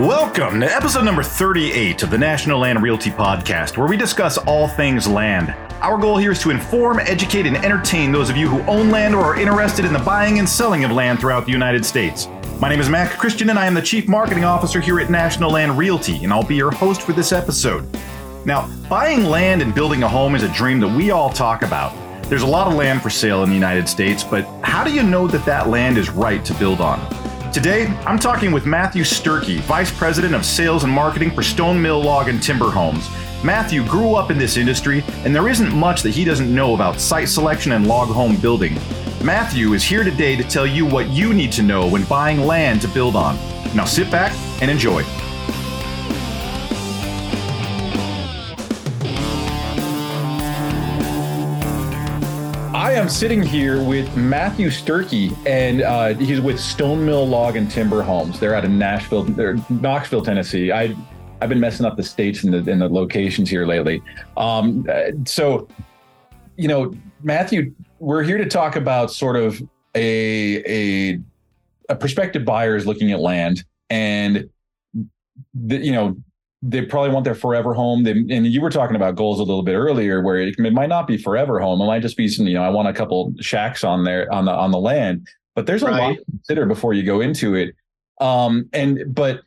Welcome to episode number 38 of the National Land Realty Podcast, where we discuss all things land. Our goal here is to inform, educate, and entertain those of you who own land or are interested in the buying and selling of land throughout the United States. My name is Mac Christian, and I am the Chief Marketing Officer here at National Land Realty, and I'll be your host for this episode. Now, buying land and building a home is a dream that we all talk about. There's a lot of land for sale in the United States, but how do you know that that land is right to build on? Today, I'm talking with Mathew Sterchi, Vice President of Sales and Marketing for Stonemill Log and Timber Homes. Mathew grew up in this industry, and there isn't much that he doesn't know about site selection and log home building. Mathew is here today to tell you what you need to know when buying land to build on. Now sit back and enjoy. Sitting here with Mathew Sterchi, and uh, he's with Stonemill Log and Timber Homes. They're out of Nashville, they're Knoxville, Tennessee. I I've been messing up the states and the, and the locations here lately. Um, so, you know, Mathew, we're here to talk about sort of a a, a prospective buyer is looking at land, and the, you know they probably want their forever home. They, and you were talking about goals a little bit earlier, where it, it, might not be forever home. It might just be some, you know, I want a couple shacks on there on the on the land. But there's a right. lot to consider before you go into it. Um, and but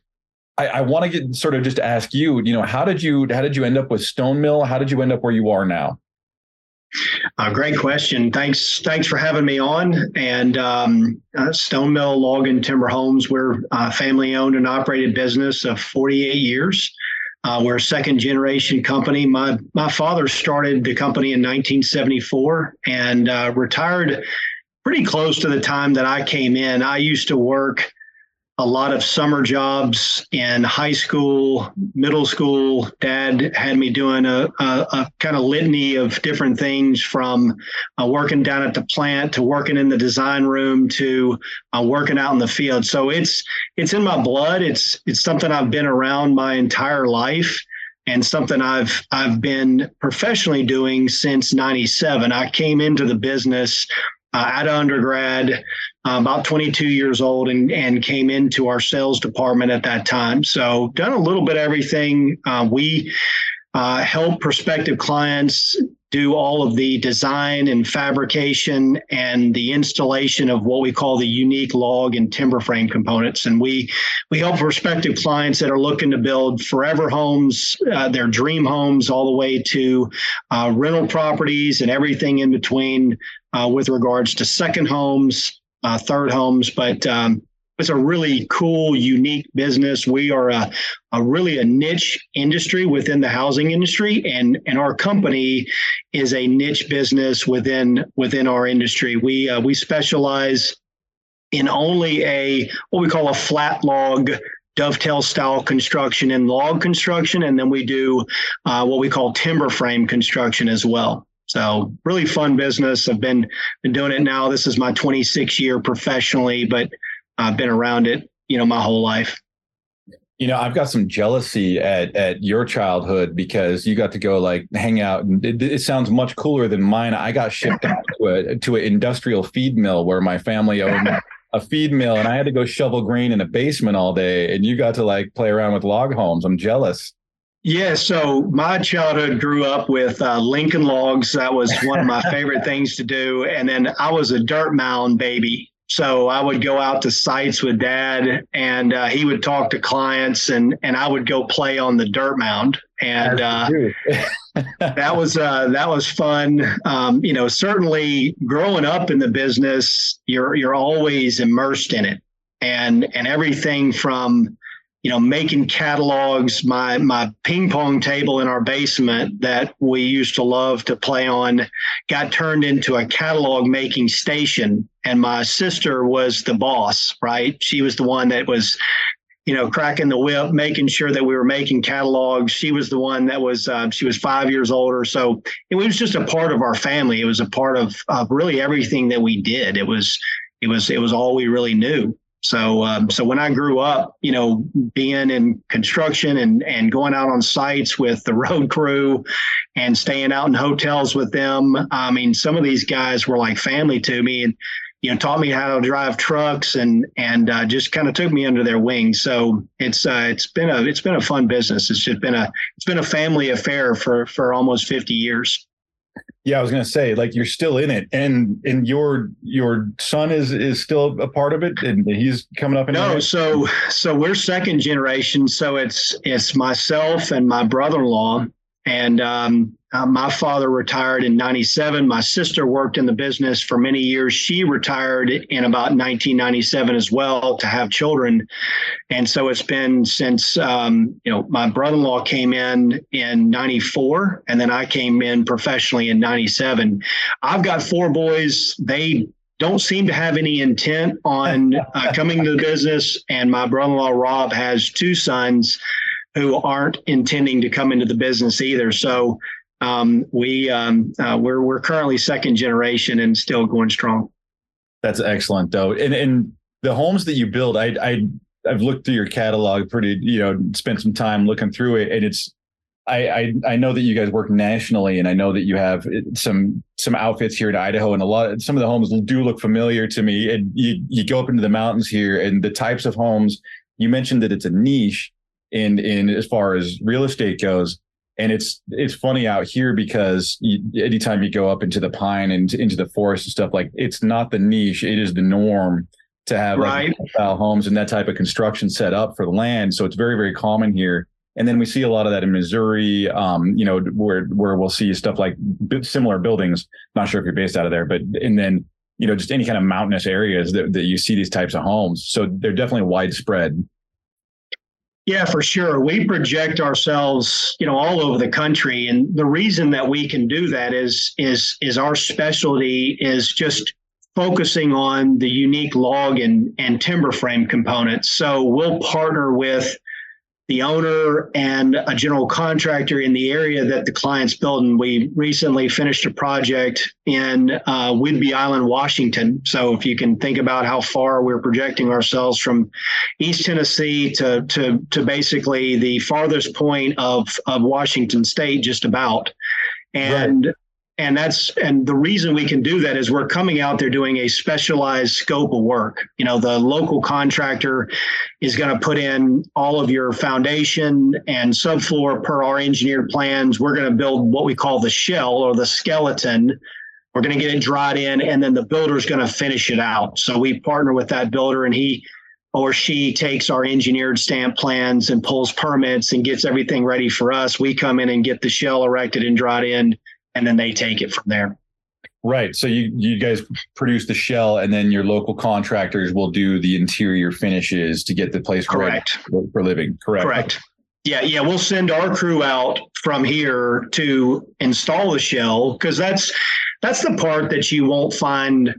I, I want to get sort of just ask you, you know, how did you how did you end up with Stonemill? How did you end up where you are now? Uh, great question. Thanks. Thanks for having me on. And um, uh, Stonemill Log and Timber Homes, we're a family owned and operated business of 48 years. Uh, we're a second generation company. My my father started the company in 1974 and uh, retired pretty close to the time that I came in. I used to work a lot of summer jobs in high school, middle school. Dad had me doing a, a, a kind of litany of different things from uh, working down at the plant to working in the design room to uh, working out in the field. So it's it's in my blood. It's it's something I've been around my entire life and something I've I've been professionally doing since 97. I came into the business uh, out of undergrad, uh, about 22 years old, and, and came into our sales department at that time. So, done a little bit of everything. Uh, we uh, help prospective clients do all of the design and fabrication and the installation of what we call the unique log and timber frame components. And we we help prospective clients that are looking to build forever homes, uh, their dream homes, all the way to uh, rental properties and everything in between uh, with regards to second homes, uh, third homes. But um, it's a really cool, unique business. We are a, a really a niche industry within the housing industry, and and our company is a niche business within within our industry. We uh, we specialize in only a what we call a flat log dovetail style construction and log construction, and then we do uh, what we call timber frame construction as well. So really fun business. I've been been doing it now. This is my 26 year professionally, but I've been around it, you know, my whole life. You know, I've got some jealousy at at your childhood because you got to go like hang out, and it, it sounds much cooler than mine. I got shipped out to a to an industrial feed mill where my family owned a feed mill, and I had to go shovel grain in a basement all day. And you got to like play around with log homes. I'm jealous. Yeah, so my childhood grew up with uh, Lincoln logs. That was one of my favorite things to do. And then I was a dirt mound baby. So I would go out to sites with dad and uh, he would talk to clients and, and I would go play on the dirt mound. And uh, that was uh, that was fun. Um, you know, certainly growing up in the business, you're you're always immersed in it. And and everything from you know, making catalogs. My my ping pong table in our basement that we used to love to play on got turned into a catalog making station, and my sister was the boss. Right, she was the one that was. You know, cracking the whip, making sure that we were making catalogs. She was the one that was. Uh, she was five years older, so it was just a part of our family. It was a part of, of really everything that we did. It was, it was, it was all we really knew. So, um, so when I grew up, you know, being in construction and and going out on sites with the road crew, and staying out in hotels with them, I mean, some of these guys were like family to me, and you know, taught me how to drive trucks and and uh, just kind of took me under their wing. So it's uh, it's been a it's been a fun business. It's just been a it's been a family affair for for almost 50 years. Yeah, I was gonna say, like you're still in it, and and your your son is is still a part of it, and he's coming up. In no, so so we're second generation. So it's it's myself and my brother-in-law, and um, uh, my father retired in 97. My sister worked in the business for many years. She retired in about 1997 as well to have children. And so it's been since, um, you know, my brother in law came in in 94, and then I came in professionally in 97. I've got four boys. They don't seem to have any intent on uh, coming to the business. And my brother in law, Rob, has two sons who aren't intending to come into the business either. So um, we um, uh, we're we're currently second generation and still going strong. That's excellent, though. And and the homes that you build, I I I've looked through your catalog pretty, you know, spent some time looking through it, and it's I, I, I know that you guys work nationally, and I know that you have some some outfits here in Idaho, and a lot some of the homes do look familiar to me. And you you go up into the mountains here, and the types of homes you mentioned that it's a niche in in as far as real estate goes. And it's it's funny out here because you, anytime you go up into the pine and into the forest and stuff like it's not the niche, it is the norm to have right. like style homes and that type of construction set up for the land. So it's very very common here. And then we see a lot of that in Missouri, um, you know, where where we'll see stuff like similar buildings. Not sure if you're based out of there, but and then you know just any kind of mountainous areas that, that you see these types of homes. So they're definitely widespread. Yeah, for sure. We project ourselves, you know, all over the country, and the reason that we can do that is is is our specialty is just focusing on the unique log and and timber frame components. So we'll partner with the owner and a general contractor in the area that the client's building. We recently finished a project in uh, Whidbey Island, Washington. So if you can think about how far we're projecting ourselves from East Tennessee to to to basically the farthest point of of Washington State, just about. And right and that's and the reason we can do that is we're coming out there doing a specialized scope of work. You know the local contractor is going to put in all of your foundation and subfloor per our engineered plans. We're going to build what we call the shell or the skeleton. We're going to get it dried in and then the builder is going to finish it out. So we partner with that builder and he or she takes our engineered stamp plans and pulls permits and gets everything ready for us. We come in and get the shell erected and dried in and then they take it from there. Right. So you you guys produce the shell, and then your local contractors will do the interior finishes to get the place correct for living. Correct. Correct. Yeah, yeah. We'll send our crew out from here to install the shell because that's that's the part that you won't find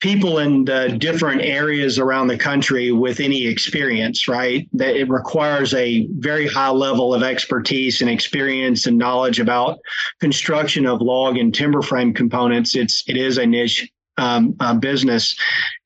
people in the different areas around the country with any experience, right? That it requires a very high level of expertise and experience and knowledge about construction of log and timber frame components. It's it is a niche um, uh, business,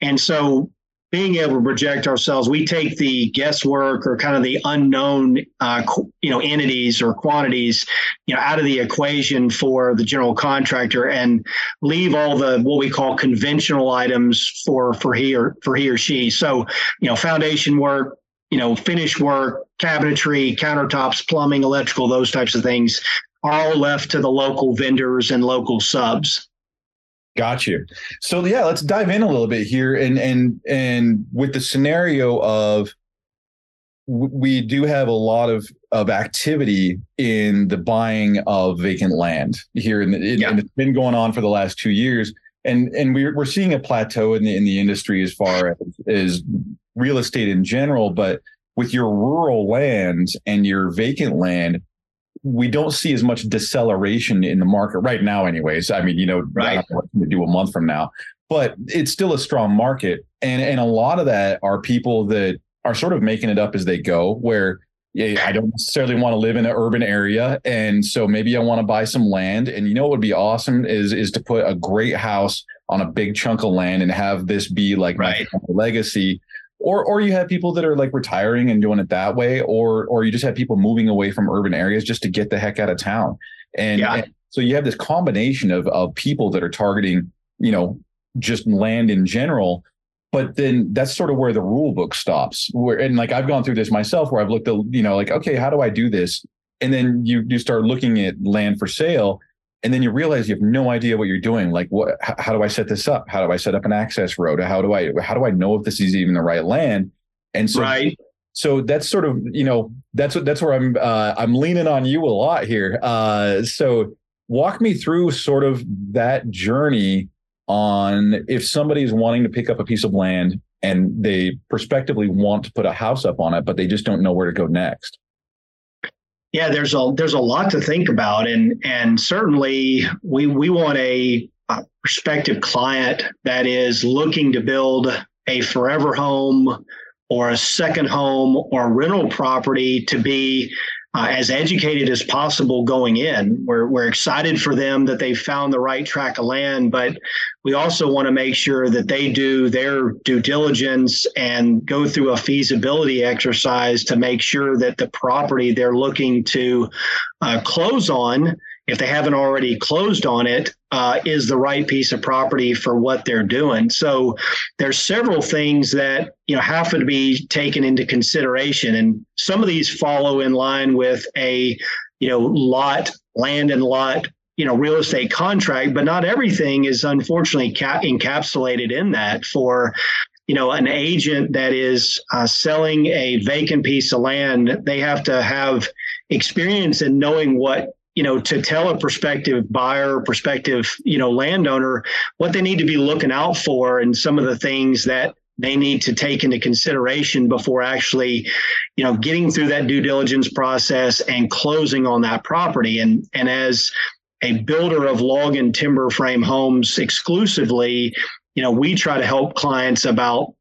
and so being able to project ourselves, we take the guesswork or kind of the unknown, uh, you know, entities or quantities, you know, out of the equation for the general contractor and leave all the what we call conventional items for for he or for he or she. So, you know, foundation work, you know, finish work, cabinetry, countertops, plumbing, electrical, those types of things are all left to the local vendors and local subs. Got you. So yeah, let's dive in a little bit here, and and and with the scenario of we do have a lot of of activity in the buying of vacant land here, in the, yeah. and it's been going on for the last two years, and and we're we're seeing a plateau in the in the industry as far as, as real estate in general, but with your rural land and your vacant land, we don't see as much deceleration in the market right now, anyways. I mean, you know, right. Don't know what to do a month from now, but it's still a strong market. And and a lot of that are people that are sort of making it up as they go, where yeah, I don't necessarily want to live in an urban area. And so maybe I want to buy some land. And you know what would be awesome is is to put a great house on a big chunk of land and have this be like right. my legacy or or you have people that are like retiring and doing it that way or or you just have people moving away from urban areas just to get the heck out of town and, yeah. and so you have this combination of of people that are targeting you know just land in general. But then that's sort of where the rule book stops. Where and like I've gone through this myself where I've looked at, you know, like, okay, how do I do this? And then you you start looking at land for sale and then you realize you have no idea what you're doing. Like what how do i set this up? How do i set up an access road? How do i how do i know if this is even the right land? And so right. so that's sort of you know that's what that's where i'm uh, i'm leaning on you a lot here. Uh, so walk me through sort of that journey on if somebody's wanting to pick up a piece of land and they prospectively want to put a house up on it but they just don't know where to go next yeah, there's a there's a lot to think about, and and certainly we we want a, a prospective client that is looking to build a forever home or a second home or rental property to be uh, as educated as possible going in. We're, we're excited for them that they found the right track of land, but we also want to make sure that they do their due diligence and go through a feasibility exercise to make sure that the property they're looking to uh, close on if they haven't already closed on it, uh, is the right piece of property for what they're doing. So there's several things that you know have to be taken into consideration, and some of these follow in line with a you know lot land and lot you know real estate contract, but not everything is unfortunately cap- encapsulated in that for you know an agent that is uh, selling a vacant piece of land they have to have experience in knowing what you know, to tell a prospective buyer, prospective, you know, landowner what they need to be looking out for and some of the things that they need to take into consideration before actually, you know, getting through that due diligence process and closing on that property. And and as a builder of log and timber frame homes exclusively, you know, we try to help clients about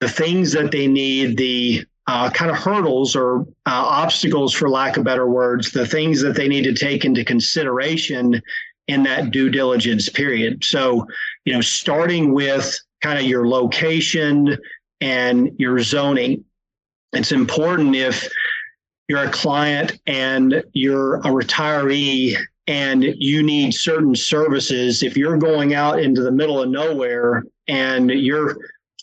the things that they need, the uh, kind of hurdles or uh, obstacles, for lack of better words, the things that they need to take into consideration in that due diligence period. So, you know, starting with kind of your location and your zoning. It's important if you're a client and you're a retiree and you need certain services, if you're going out into the middle of nowhere and you're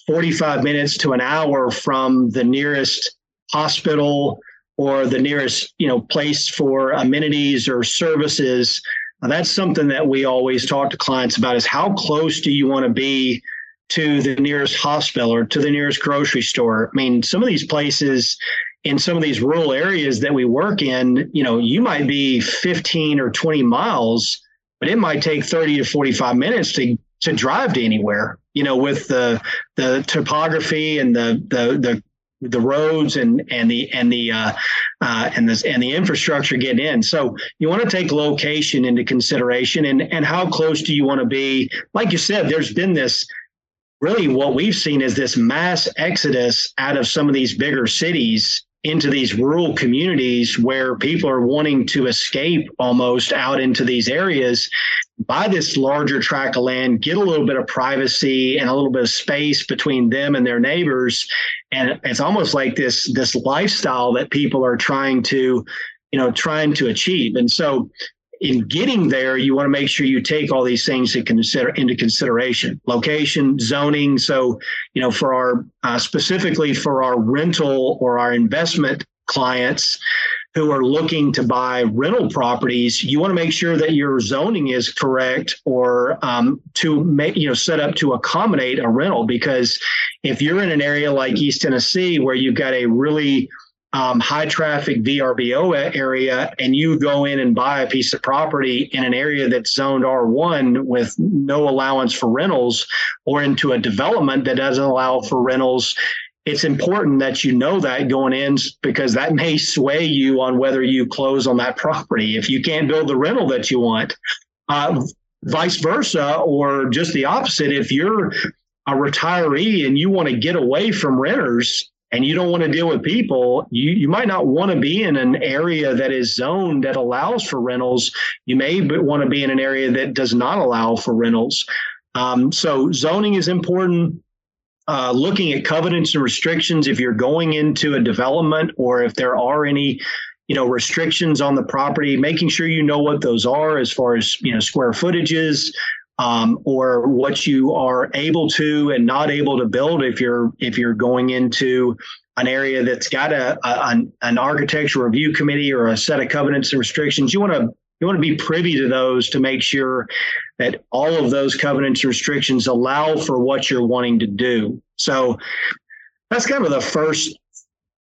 45 minutes to an hour from the nearest hospital or the nearest you know place for amenities or services. Now, that's something that we always talk to clients about is how close do you want to be to the nearest hospital or to the nearest grocery store? I mean some of these places in some of these rural areas that we work in you know you might be 15 or 20 miles but it might take 30 to 45 minutes to to drive to anywhere you know, with the the topography and the the the the roads and and the and the uh, uh, and this and the infrastructure get in. So you want to take location into consideration and and how close do you want to be? Like you said, there's been this really what we've seen is this mass exodus out of some of these bigger cities into these rural communities where people are wanting to escape almost out into these areas buy this larger tract of land, get a little bit of privacy and a little bit of space between them and their neighbors. And it's almost like this this lifestyle that people are trying to, you know, trying to achieve. And so in getting there, you want to make sure you take all these things to consider into consideration: location, zoning. So, you know, for our uh, specifically for our rental or our investment clients, who are looking to buy rental properties, you want to make sure that your zoning is correct or um, to make, you know, set up to accommodate a rental. Because if you're in an area like East Tennessee where you've got a really um, high traffic VRBO area and you go in and buy a piece of property in an area that's zoned R1 with no allowance for rentals or into a development that doesn't allow for rentals, it's important that you know that going in because that may sway you on whether you close on that property. If you can't build the rental that you want, uh, vice versa, or just the opposite, if you're a retiree and you want to get away from renters and you don't want to deal with people, you, you might not want to be in an area that is zoned that allows for rentals. You may want to be in an area that does not allow for rentals. Um, so zoning is important uh, looking at covenants and restrictions if you're going into a development or if there are any you know restrictions on the property making sure you know what those are as far as you know square footages um, or what you are able to and not able to build if you're if you're going into an area that's got a, a an, an architecture review committee or a set of covenants and restrictions. You want to you want to be privy to those to make sure that all of those covenants and restrictions allow for what you're wanting to do. So that's kind of the first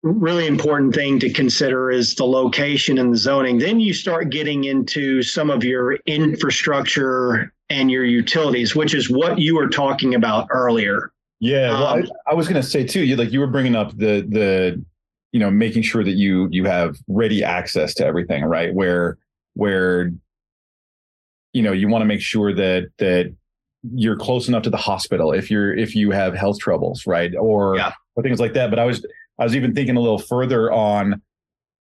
really important thing to consider is the location and the zoning. Then you start getting into some of your infrastructure and your utilities, which is what you were talking about earlier. Yeah, well, um, I, I, was going to say too. You like you were bringing up the the you know making sure that you you have ready access to everything, right? Where where you know you want to make sure that that you're close enough to the hospital if you're if you have health troubles, right? Or yeah. or things like that. But I was I was even thinking a little further on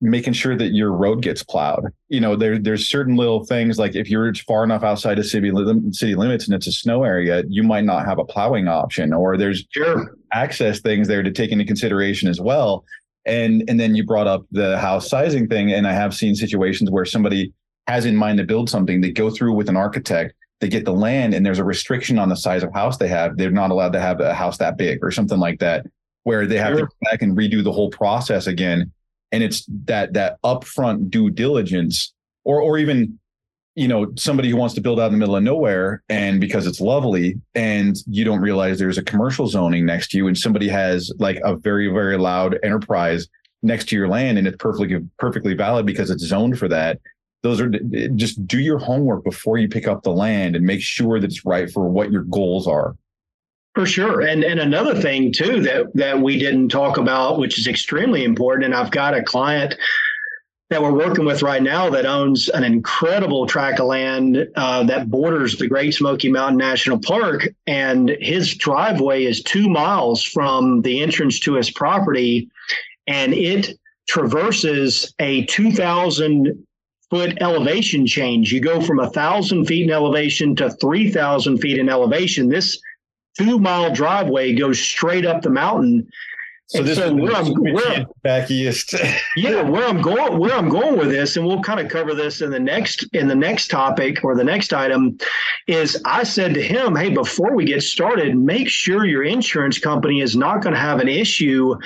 making sure that your road gets plowed. You know, there there's certain little things like if you're far enough outside of city city limits and it's a snow area, you might not have a plowing option, or there's sure. access things there to take into consideration as well. And and then you brought up the house sizing thing, and I have seen situations where somebody has in mind to build something, they go through with an architect, they get the land, and there's a restriction on the size of house they have. They're not allowed to have a house that big or something like that, where they have sure. to go back and redo the whole process again and it's that that upfront due diligence or or even you know somebody who wants to build out in the middle of nowhere and because it's lovely and you don't realize there's a commercial zoning next to you and somebody has like a very very loud enterprise next to your land and it's perfectly perfectly valid because it's zoned for that those are just do your homework before you pick up the land and make sure that it's right for what your goals are for sure. And and another thing too that that we didn't talk about, which is extremely important, and I've got a client that we're working with right now that owns an incredible tract of land uh, that borders the Great Smoky Mountain National Park, and his driveway is two miles from the entrance to his property, and it traverses a two thousand foot elevation change. You go from a thousand feet in elevation to three thousand feet in elevation. This two mile driveway goes straight up the mountain. So and this so where I'm where, back east. yeah, where I'm going where I'm going with this, and we'll kind of cover this in the next in the next topic or the next item, is I said to him, hey, before we get started, make sure your insurance company is not going to have an issue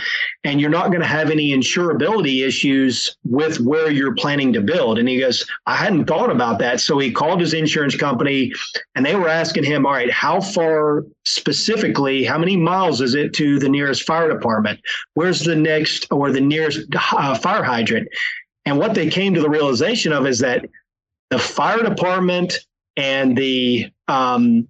and you're not going to have any insurability issues with where you're planning to build. And he goes, I hadn't thought about that. So he called his insurance company and they were asking him, all right, how far specifically, how many miles is it to the nearest fire department? Where's the next or the nearest uh, fire hydrant? And what they came to the realization of is that the fire department and the um,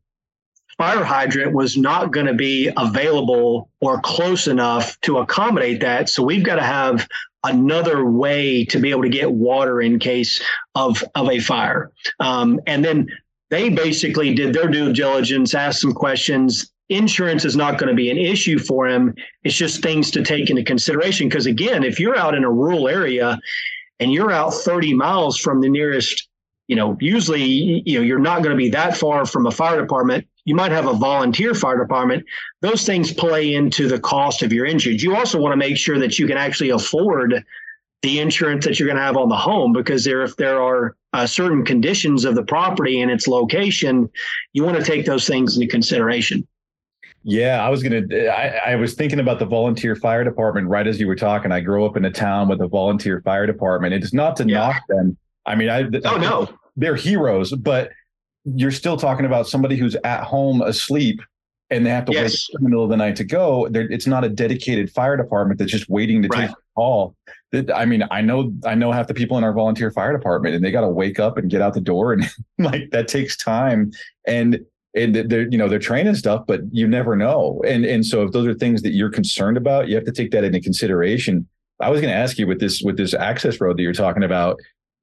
fire hydrant was not going to be available or close enough to accommodate that. So we've got to have another way to be able to get water in case of of a fire. Um, and then they basically did their due diligence, asked some questions. Insurance is not going to be an issue for him. It's just things to take into consideration. Because again, if you're out in a rural area and you're out 30 miles from the nearest you know, usually, you know, you're not going to be that far from a fire department. You might have a volunteer fire department. Those things play into the cost of your insurance. You also want to make sure that you can actually afford the insurance that you're going to have on the home because there, if there are uh, certain conditions of the property and its location, you want to take those things into consideration. Yeah, I was gonna. I, I, was thinking about the volunteer fire department right as you were talking. I grew up in a town with a volunteer fire department. It's not to yeah. knock them. I mean, I oh no, they're heroes, but you're still talking about somebody who's at home asleep and they have to yes. wait in the middle of the night to go. it's not a dedicated fire department that's just waiting to right. take a call. I mean, I know I know half the people in our volunteer fire department, and they got to wake up and get out the door, and like that takes time. And and they're you know they're training stuff, but you never know. And and so if those are things that you're concerned about, you have to take that into consideration. I was going to ask you with this with this access road that you're talking about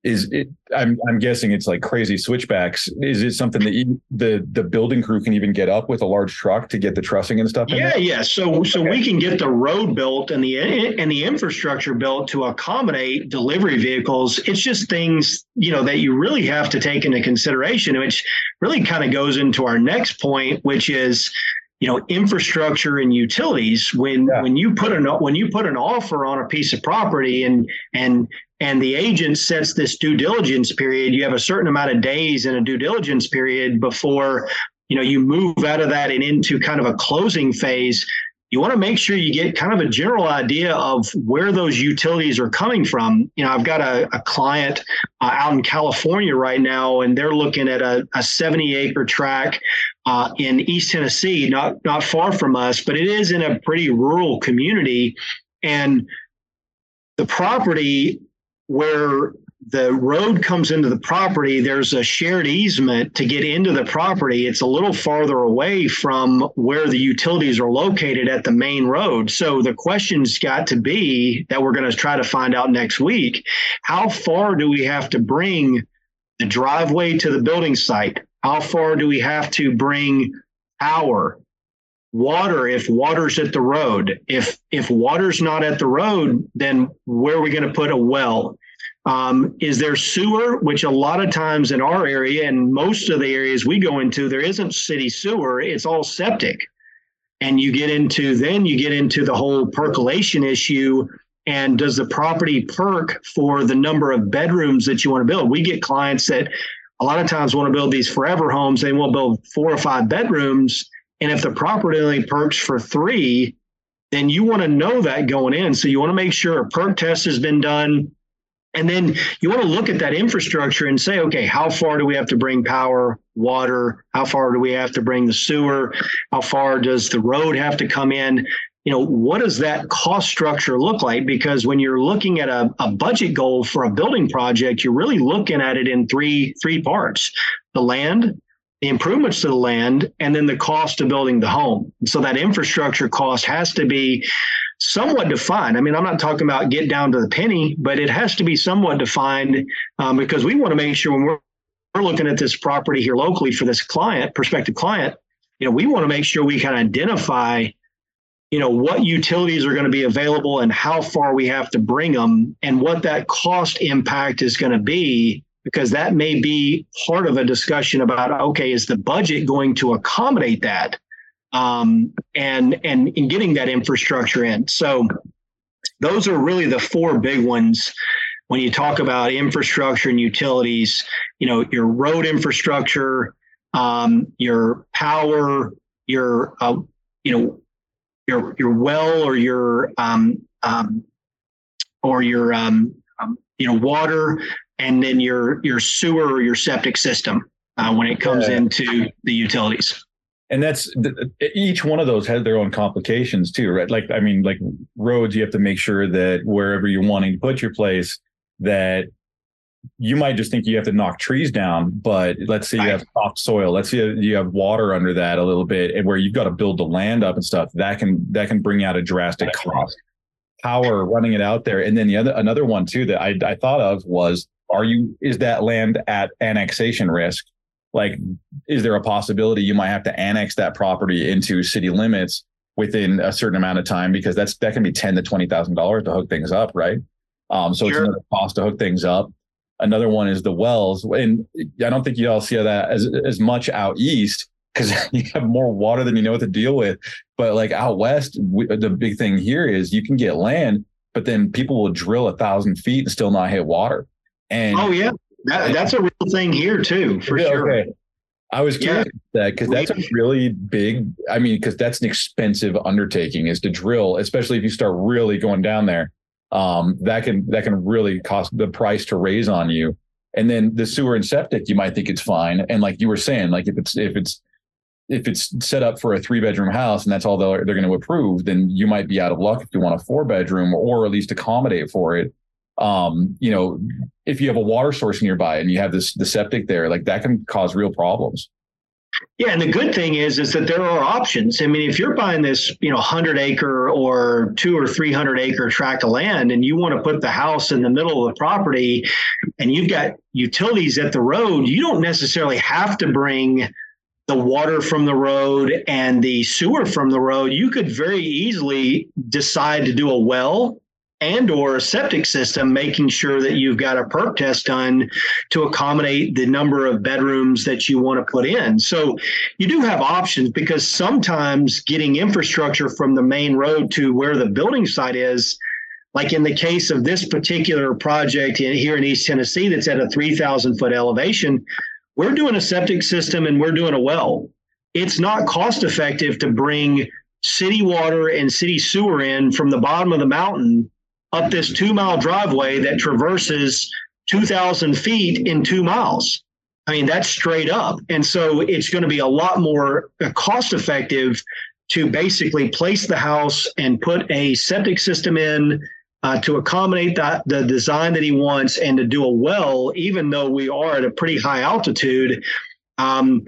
is it I'm I'm guessing it's like crazy switchbacks. Is it something that you, the the building crew can even get up with a large truck to get the trussing and stuff? Yeah, yeah. So so okay. we can get the road built and the and the infrastructure built to accommodate delivery vehicles. It's just things you know that you really have to take into consideration, which really kind of goes into our next point, which is you know infrastructure and utilities when yeah. when you put an when you put an offer on a piece of property and and and the agent sets this due diligence period. You have a certain amount of days in a due diligence period before you know you move out of that and into kind of a closing phase you want to make sure you get kind of a general idea of where those utilities are coming from. You know, I've got a, a client uh, out in California right now, and they're looking at a, a 70 acre tract uh, in East Tennessee, not not far from us, but it is in a pretty rural community, and the property where the road comes into the property, there's a shared easement to get into the property. It's a little farther away from where the utilities are located at the main road. So the question's got to be that we're going to try to find out next week. How far do we have to bring the driveway to the building site? How far do we have to bring power? Water if water's at the road if if water's not at the road then where are we going to put a well um, is there sewer, which a lot of times in our area and most of the areas we go into, there isn't city sewer, it's all septic. And you get into, then you get into the whole percolation issue. And does the property perk for the number of bedrooms that you want to build? We get clients that a lot of times want to build these forever homes. They will build four or five bedrooms. And if the property only perks for three, then you want to know that going in. So you want to make sure a perk test has been done and then you want to look at that infrastructure and say, okay, how far do we have to bring power, water? How far do we have to bring the sewer? How far does the road have to come in? You know, what does that cost structure look like? Because when you're looking at a, a budget goal for a building project, you're really looking at it in three three parts: the land, the improvements to the land, and then the cost of building the home. So that infrastructure cost has to be somewhat defined. I mean, I'm not talking about get down to the penny, but it has to be somewhat defined um, because we want to make sure when we're, we're looking at this property here locally for this client, prospective client, you know, we want to make sure we can identify, you know, what utilities are going to be available and how far we have to bring them and what that cost impact is going to be because that may be part of a discussion about okay is the budget going to accommodate that um, and and in getting that infrastructure in. So those are really the four big ones when you talk about infrastructure and utilities. You know, your road infrastructure, um, your power, your uh, you know your your well or your um, um, or your um, um, you know water, and then your your sewer or your septic system uh, when it comes into the utilities. And that's each one of those has their own complications too right? Like i mean like roads you have to make sure that wherever you're wanting to put your place that you might just think you have to knock trees down but let's say you have soft soil let's say you have water under that a little bit and where you've got to build the land up and stuff that can that can bring out a drastic cost. Power running it out there and then the other another one too that i, I thought of was are you is that land at annexation risk like is there a possibility you might have to annex that property into city limits within a certain amount of time because that's that can be ten to twenty thousand dollars to hook things up, right? Um, so sure. it's another cost to hook things up. Another one is the wells, and I don't think you all see that as as much out east because you have more water than you know what to deal with. But like out west, we, the big thing here is you can get land, but then people will drill a thousand feet and still not hit water. And oh yeah, that, that's a real thing here too, for yeah, sure. Okay. I was curious yeah. that because that's a really big. I mean, because that's an expensive undertaking is to drill, especially if you start really going down there. Um, that can that can really cost the price to raise on you. And then the sewer and septic, you might think it's fine. And like you were saying, like if it's if it's if it's set up for a three bedroom house and that's all they're, they're going to approve, then you might be out of luck if you want a four bedroom or at least accommodate for it um, you know, if you have a water source nearby and you have this the septic there, like that can cause real problems. Yeah, and the good thing is is that there are options. I mean, if you're buying this, you know, hundred acre or two or three hundred acre tract of land, and you want to put the house in the middle of the property, and you've got utilities at the road, you don't necessarily have to bring the water from the road and the sewer from the road. You could very easily decide to do a well and or a septic system making sure that you've got a perk test done to accommodate the number of bedrooms that you want to put in so you do have options because sometimes getting infrastructure from the main road to where the building site is like in the case of this particular project here in East Tennessee that's at a 3,000 foot elevation, we're doing a septic system and we're doing a well. It's not cost effective to bring city water and city sewer in from the bottom of the mountain up this two mile driveway that traverses 2,000 feet in two miles. I mean, that's straight up. And so it's going to be a lot more cost effective to basically place the house and put a septic system in uh, to accommodate that, the design that he wants and to do a well, even though we are at a pretty high altitude. Um,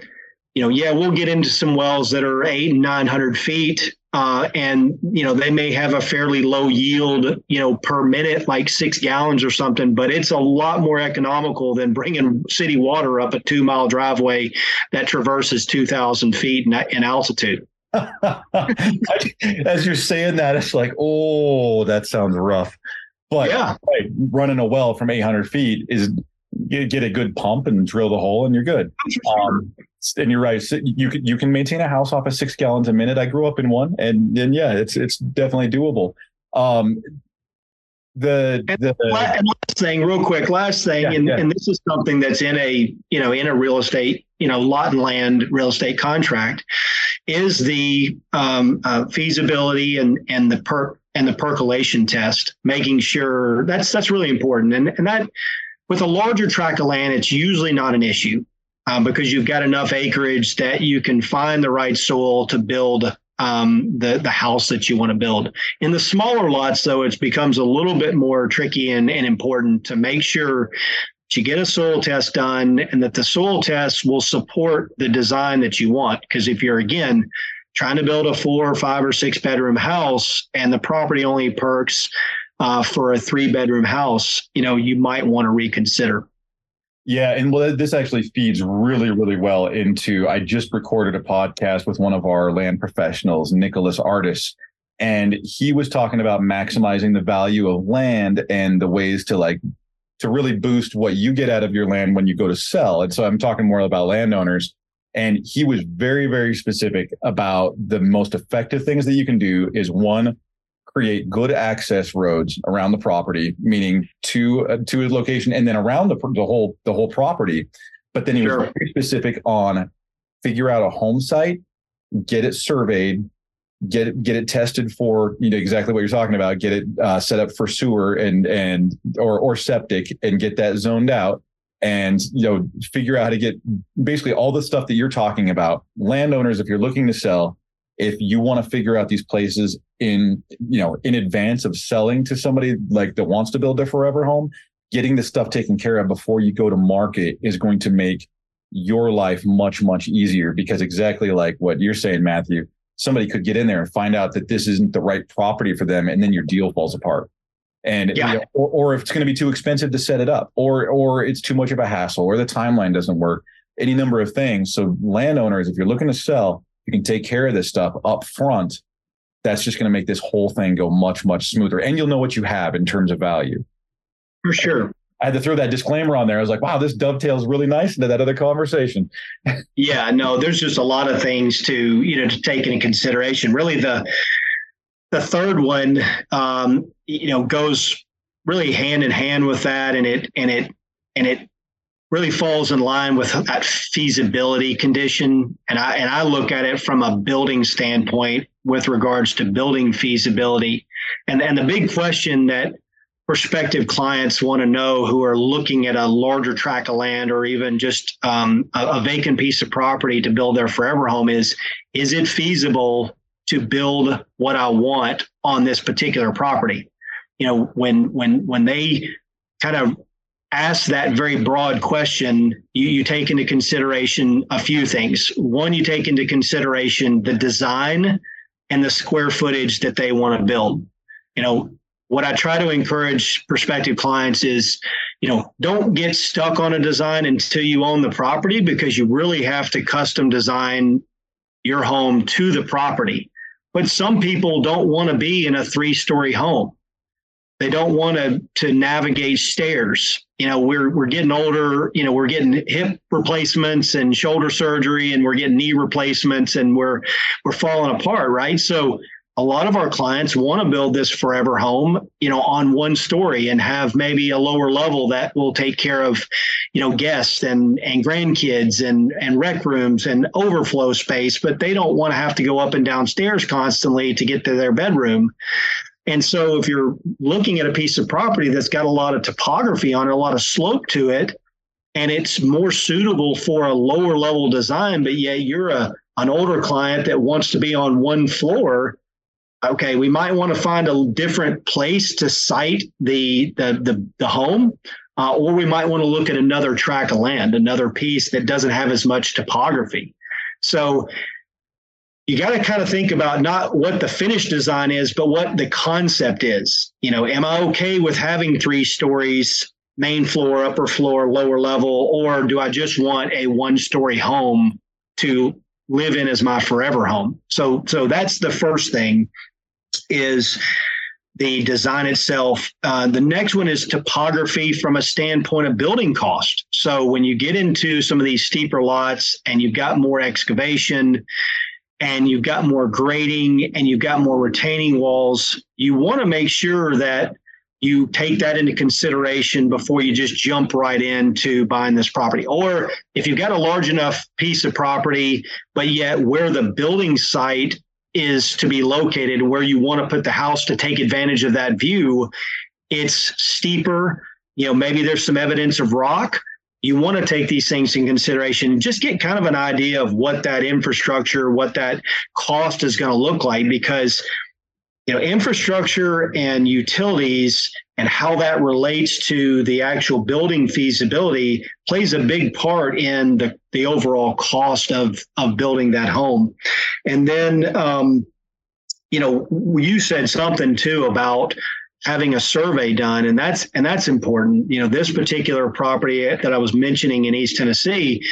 you know, yeah, we'll get into some wells that are eight and 900 feet. Uh, and, you know, they may have a fairly low yield, you know, per minute, like six gallons or something, but it's a lot more economical than bringing city water up a two mile driveway that traverses 2,000 feet in, in altitude. As you're saying that, it's like, oh, that sounds rough. But yeah, right, running a well from 800 feet is you get a good pump and drill the hole, and you're good. Um, and you're right. You can you can maintain a house off of six gallons a minute. I grew up in one, and then yeah, it's it's definitely doable. Um, the, the and last thing, real quick, last thing, yeah, and, yeah. and this is something that's in a you know in a real estate you know lot and land real estate contract is the um, uh, feasibility and and the per and the percolation test, making sure that's that's really important. And and that with a larger tract of land, it's usually not an issue um, because you've got enough acreage that you can find the right soil to build um, the the house that you want to build. In the smaller lots, though, it becomes a little bit more tricky and, and important to make sure to get a soil test done and that the soil test will support the design that you want. Because if you're, again, trying to build a four or five or six bedroom house and the property only perks uh, for a three bedroom house, you know, you might want to reconsider. Yeah, and well, this actually feeds really, really well into. I just recorded a podcast with one of our land professionals, Nicholas Artis, and he was talking about maximizing the value of land and the ways to like to really boost what you get out of your land when you go to sell. And so I'm talking more about landowners. And he was very, very specific about the most effective things that you can do is one, create good access roads around the property, meaning to uh, to a location and then around the, the whole the whole property. But then he sure. was very specific on figure out a home site, get it surveyed, get it get it tested for you know exactly what you're talking about get it uh, set up for sewer and and or or septic and get that zoned out and you know figure out how to get basically all the stuff that you're talking about landowners if you're looking to sell if you want to figure out these places in you know in advance of selling to somebody like that wants to build their forever home getting the stuff taken care of before you go to market is going to make your life much much easier because exactly like what you're saying matthew somebody could get in there and find out that this isn't the right property for them, and then your deal falls apart. And yeah. You know, or, or if it's going to be too expensive to set it up, or or it's too much of a hassle, or the timeline doesn't work, any number of things. So landowners, if you're looking to sell, you can take care of this stuff up front. That's just going to make this whole thing go much much smoother, and you'll know what you have in terms of value. For sure. I had to throw that disclaimer on there. I was like, wow, this dovetails really nice into that other conversation. yeah, no, there's just a lot of things to, you know, to take into consideration. Really the the third one um, you know, goes really hand in hand with that and it and it and it really falls in line with that feasibility condition. And I and I look at it from a building standpoint with regards to building feasibility. And and the big question that prospective clients want to know who are looking at a larger tract of land or even just um, a, a, vacant piece of property to build their forever home is is it feasible to build what I want on this particular property? You know, when when when they kind of ask that very broad question, you, you take into consideration a few things. One, you take into consideration the design and the square footage that they want to build. You know, what I try to encourage prospective clients is, you know, don't get stuck on a design until you own the property because you really have to custom design your home to the property. But some people don't want to be in a three story home. They don't want to to navigate stairs. You know, we're we're getting older, you know, we're getting hip replacements and shoulder surgery and we're getting knee replacements and we're we're falling apart, right? So a lot of our clients want to build this forever home, you know, on one story and have maybe a lower level that will take care of, you know, guests and and grandkids and and rec rooms and overflow space, but they don't want to have to go up and down stairs constantly to get to their bedroom. And so if you're looking at a piece of property that's got a lot of topography on it, a lot of slope to it, and it's more suitable for a lower level design, but yet you're a an older client that wants to be on one floor, okay, we might want to find a different place to site the the the, the home, uh, or we might want to look at another tract of land, another piece that doesn't have as much topography. So you got to kind of think about not what the finished design is, but what the concept is. You know, am I okay with having three stories, main floor, upper floor, lower level, or do I just want a one story home to live in as my forever home. So so that's the first thing is the design itself. Uh, the next one is topography from a standpoint of building cost. So when you get into some of these steeper lots and you've got more excavation and you've got more grading and you've got more retaining walls, you want to make sure that you take that into consideration before you just jump right into buying this property. Or if you've got a large enough piece of property, but yet where the building site is to be located, where you want to put the house to take advantage of that view, it's steeper. You know, maybe there's some evidence of rock. You want to take these things in consideration, just get kind of an idea of what that infrastructure, what that cost is going to look like, because you know, infrastructure and utilities and how that relates to the actual building feasibility plays a big part in the, the overall cost of, of building that home. And then, um, you know, you said something too about having a survey done and that's and that's important. You know this particular property that i was mentioning in east tennessee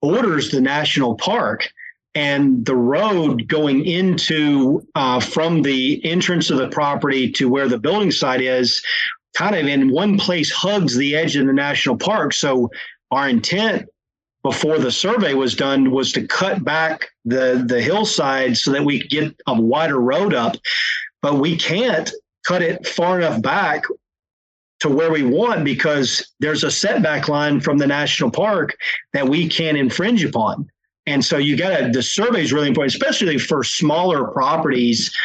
borders the national park and the road going into uh, from the entrance of the property to where the building site is kind of in one place hugs the edge of the national park. So our intent before the survey was done was to cut back the the hillside so that we could get a wider road up but we can't cut it far enough back to where we want because there's a setback line from the national park that we can't infringe upon and so you got to, the survey is really important, especially for smaller properties.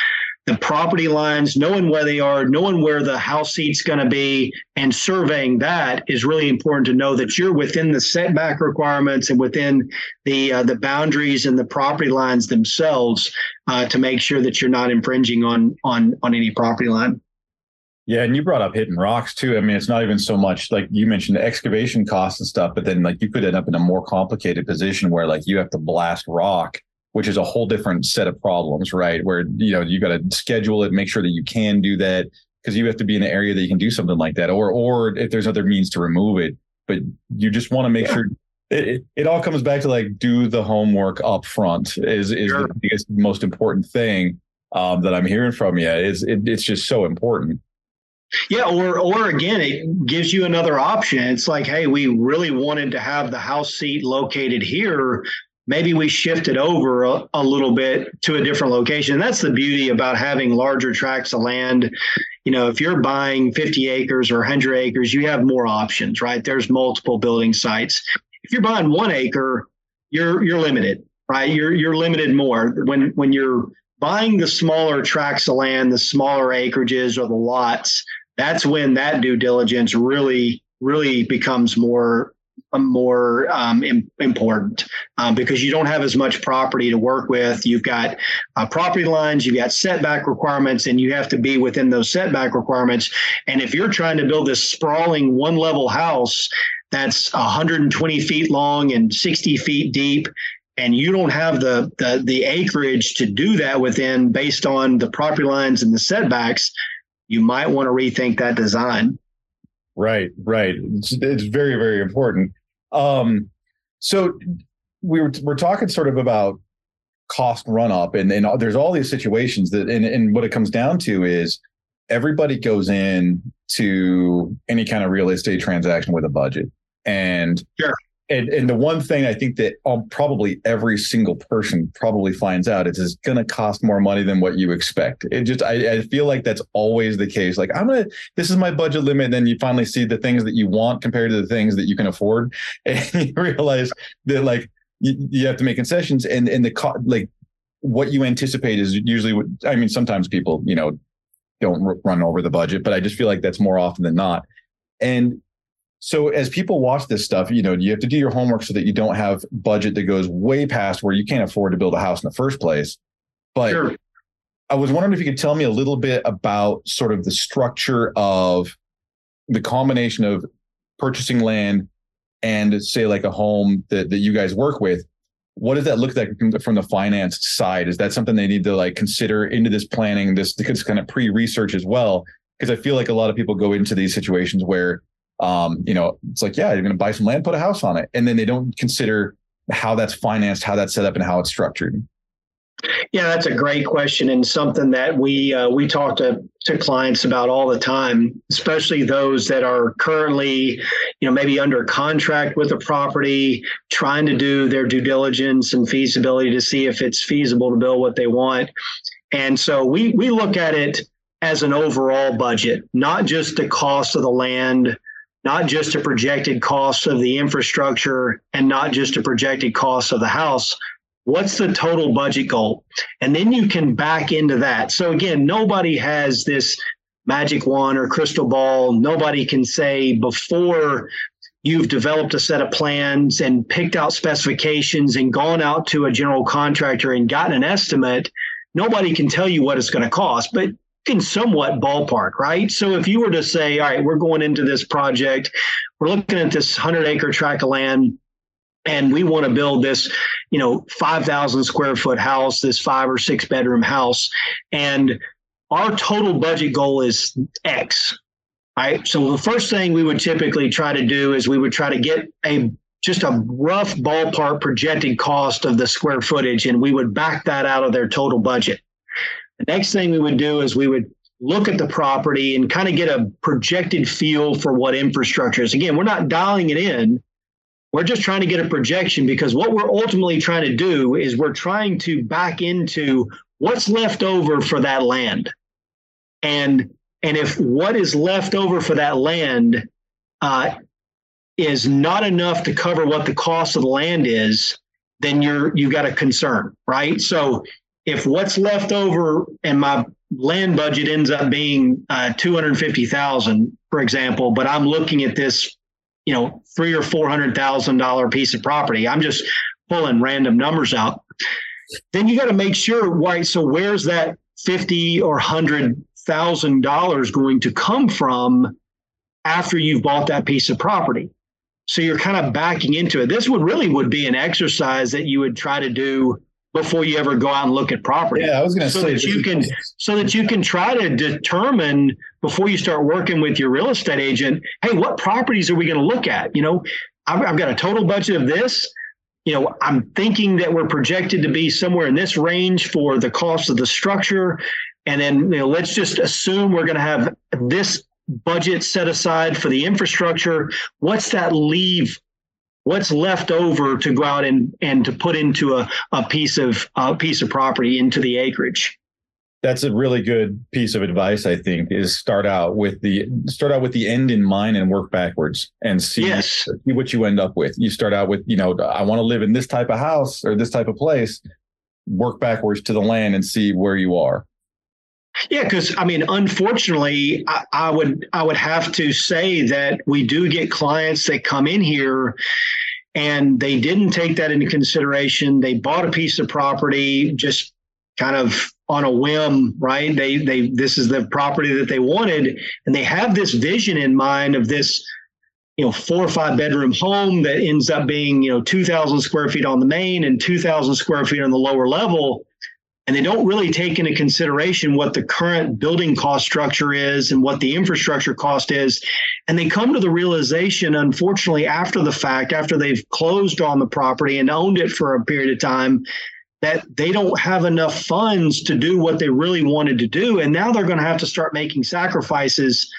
The property lines, knowing where they are, knowing where the house seat's going to be, and surveying that is really important to know that you're within the setback requirements and within the uh, the boundaries and the property lines themselves uh, to make sure that you're not infringing on on on any property line. Yeah, and you brought up hitting rocks too. I mean, it's not even so much like you mentioned the excavation costs and stuff, but then like you could end up in a more complicated position where like you have to blast rock, which is a whole different set of problems, right? Where you know you got to schedule it, make sure that you can do that because you have to be in an area that you can do something like that, or or if there's other means to remove it, but you just want to make yeah. sure. It, it, it, all comes back to like do the homework up front is is sure. the biggest most important thing um, that I'm hearing from you is it, it's just so important. Yeah, or or again, it gives you another option. It's like, hey, we really wanted to have the house seat located here. Maybe we shift it over a, a little bit to a different location. And that's the beauty about having larger tracts of land. You know, if you're buying 50 acres or 100 acres, you have more options, right? There's multiple building sites. If you're buying one acre, you're you're limited, right? You're you're limited more when when you're buying the smaller tracts of land, the smaller acreages or the lots that's when that due diligence really really becomes more more um, Im- important um, because you don't have as much property to work with. You've got uh, property lines, you've got setback requirements, and you have to be within those setback requirements. And if you're trying to build this sprawling one level house that's 120 feet long and 60 feet deep, and you don't have the, the the acreage to do that within based on the property lines and the setbacks, you might want to rethink that design. Right, right. It's, it's very, very important. Um, so we were we're talking sort of about cost run up, and and there's all these situations that, and and what it comes down to is everybody goes in to any kind of real estate transaction with a budget, and sure. And, and the one thing I think that um, probably every single person probably finds out is it's going to cost more money than what you expect. It just I, I feel like that's always the case. Like I'm gonna this is my budget limit. And Then you finally see the things that you want compared to the things that you can afford, and you realize that like you, you have to make concessions and and the co- like what you anticipate is usually what I mean. Sometimes people you know don't run over the budget, but I just feel like that's more often than not. And so as people watch this stuff, you know, you have to do your homework so that you don't have budget that goes way past where you can't afford to build a house in the first place. But sure. I was wondering if you could tell me a little bit about sort of the structure of the combination of purchasing land and say like a home that, that you guys work with. What does that look like from the finance side? Is that something they need to like consider into this planning, this, this kind of pre-research as well? Because I feel like a lot of people go into these situations where um, you know, it's like, yeah, you're going to buy some land, put a house on it. And then they don't consider how that's financed, how that's set up, and how it's structured. Yeah, that's a great question and something that we uh, we talk to to clients about all the time, especially those that are currently, you know, maybe under contract with a property, trying to do their due diligence and feasibility to see if it's feasible to build what they want. And so we we look at it as an overall budget, not just the cost of the land, not just a projected cost of the infrastructure and not just a projected cost of the house. What's the total budget goal? And then you can back into that. So again, nobody has this magic wand or crystal ball. Nobody can say before you've developed a set of plans and picked out specifications and gone out to a general contractor and gotten an estimate, nobody can tell you what it's going to cost. But can somewhat ballpark, right? So if you were to say, all right, we're going into this project, we're looking at this 100 acre tract of land, and we want to build this, you know, 5,000 square foot house, this five or six bedroom house, and our total budget goal is X. Right. So the first thing we would typically try to do is we would try to get a just a rough ballpark projected cost of the square footage, and we would back that out of their total budget. The next thing we would do is we would look at the property and kind of get a projected feel for what infrastructure is. Again, we're not dialing it in. We're just trying to get a projection because what we're ultimately trying to do is we're trying to back into what's left over for that land. And and if what is left over for that land uh, is not enough to cover what the cost of the land is, then you're you've got a concern, right? So if what's left over and my land budget ends up being uh, 250,000, for example, but I'm looking at this, you know, three or four hundred thousand dollar piece of property. I'm just pulling random numbers out. Then you got to make sure, right? So where's that fifty or hundred thousand dollars going to come from after you've bought that piece of property? So you're kind of backing into it. This would really would be an exercise that you would try to do before you ever go out and look at property. Yeah, I was going to so say that you can so that you can try to determine before you start working with your real estate agent. Hey, what properties are we going to look at? You know, I've, I've got a total budget of this. You know, I'm thinking that we're projected to be somewhere in this range for the cost of the structure, and then you know, let's just assume we're going to have this budget set aside for the infrastructure. What's that leave what's left over to go out and, and to put into a, a piece of a piece of property into the acreage. That's a really good piece of advice i think is start out with the start out with the end in mind and work backwards and see, yes. see what you end up with. You start out with you know i want to live in this type of house or this type of place work backwards to the land and see where you are yeah, because I mean, unfortunately, I, I, would I would have to say that we do get clients that come in here and they didn't take that into consideration. They bought a piece of property just kind of on a whim, right? They they this is the property that they wanted, and they have this vision in mind of this, you know, four or five bedroom home that ends up being you know two thousand square feet on the main and two thousand square feet on the lower level and they don't really take into consideration what the current building cost structure is and what the infrastructure cost is. And they come to the realization, unfortunately, after the fact, after they've closed on the property and owned it for a period of time, that they don't have enough funds to do what they really wanted to do. And now they're going to have to start making sacrifices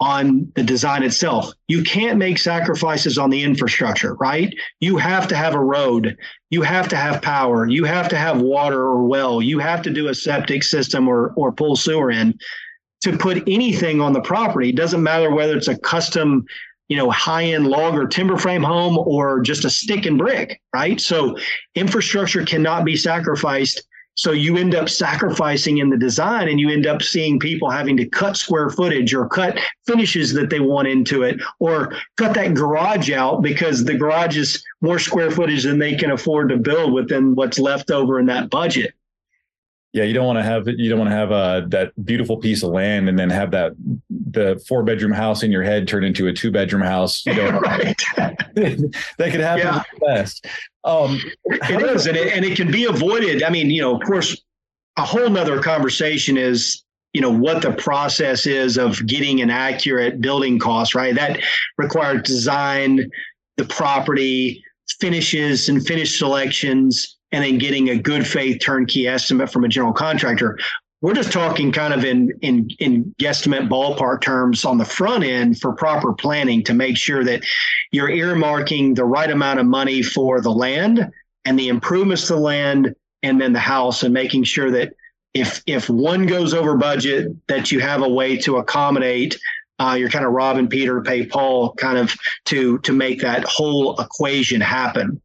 on the design itself. You can't make sacrifices on the infrastructure, right? You have to have a road. You have to have power. You have to have water or well. You have to do a septic system or, or pull sewer in to put anything on the property. It doesn't matter whether it's a custom, you know, high-end log or timber frame home or just a stick and brick, right? So infrastructure cannot be sacrificed so you end up sacrificing in the design and you end up seeing people having to cut square footage or cut finishes that they want into it or cut that garage out because the garage is more square footage than they can afford to build within what's left over in that budget. Yeah, you don't want to have you don't want to have uh, that beautiful piece of land and then have that the four bedroom house in your head turn into a two bedroom house. You know, right. that could happen yeah. best. Um, it is, and it, and it can be avoided. I mean, you know, of course, a whole nother conversation is you know what the process is of getting an accurate building cost right that requires design the property finishes and finish selections and then getting a good faith turnkey estimate from a general contractor. We're just talking kind of in in in guesstimate ballpark terms on the front end for proper planning to make sure that you're earmarking the right amount of money for the land and the improvements to the land and then the house and making sure that if if one goes over budget that you have a way to accommodate uh, you're kind of robbing Peter pay Paul kind of to to make that whole equation happen.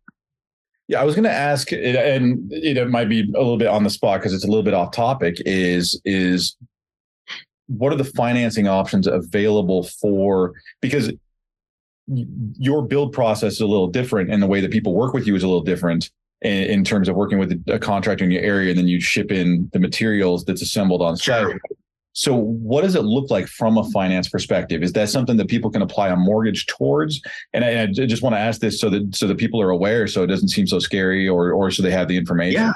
Yeah, I was going to ask, and it might be a little bit on the spot because it's a little bit off topic. Is is what are the financing options available for? Because your build process is a little different, and the way that people work with you is a little different in, in terms of working with a contractor in your area, and then you ship in the materials that's assembled on site. Sure. So, what does it look like from a finance perspective? Is that something that people can apply a mortgage towards? And I, I just want to ask this so that so that people are aware, so it doesn't seem so scary, or or so they have the information. Yeah,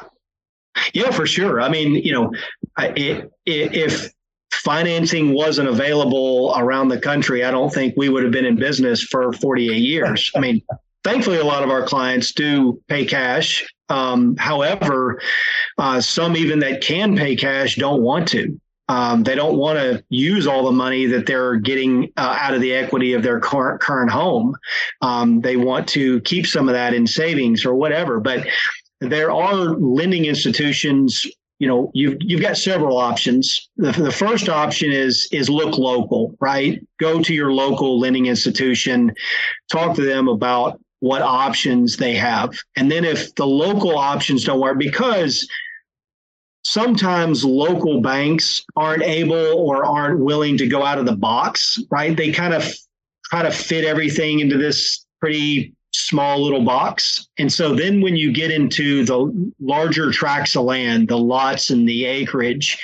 yeah, for sure. I mean, you know, it, it, if financing wasn't available around the country, I don't think we would have been in business for 48 years. I mean, thankfully, a lot of our clients do pay cash. Um, however, uh, some even that can pay cash don't want to. Um, they don't want to use all the money that they're getting uh, out of the equity of their current current home. Um, they want to keep some of that in savings or whatever. But there are lending institutions. You know, you've you've got several options. The, the first option is is look local, right? Go to your local lending institution, talk to them about what options they have, and then if the local options don't work, because sometimes local banks aren't able or aren't willing to go out of the box, right? They kind of try to fit everything into this pretty small little box. And so then when you get into the larger tracts of land, the lots and the acreage,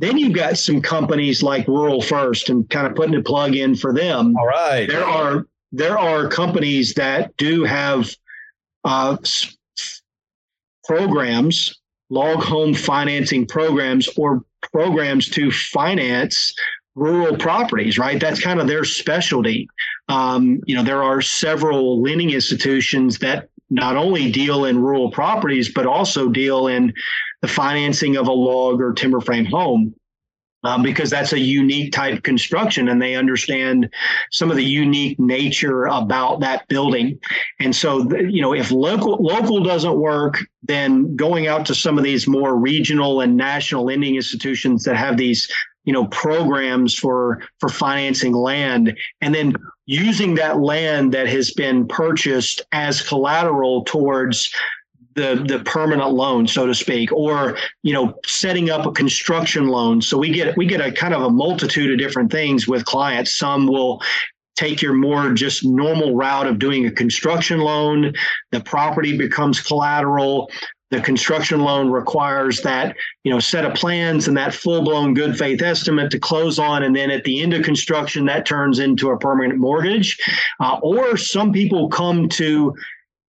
then you've got some companies like Rural First and kind of putting a plug in for them. All right. There are there are companies that do have uh, programs log home financing programs or programs to finance rural properties, right? That's kind of their specialty. Um, you know, there are several lending institutions that not only deal in rural properties, but also deal in the financing of a log or timber frame home um, because that's a unique type construction and they understand some of the unique nature about that building. And so, you know, if local local doesn't work, then going out to some of these more regional and national lending institutions that have these you know programs for for financing land and then using that land that has been purchased as collateral towards the the permanent loan, so to speak, or you know, setting up a construction loan. So we get we get a kind of a multitude of different things with clients. Some will take your more just normal route of doing a construction loan. The property becomes collateral. The construction loan requires that you know set of plans and that full blown good faith estimate to close on, and then at the end of construction, that turns into a permanent mortgage. Uh, or some people come to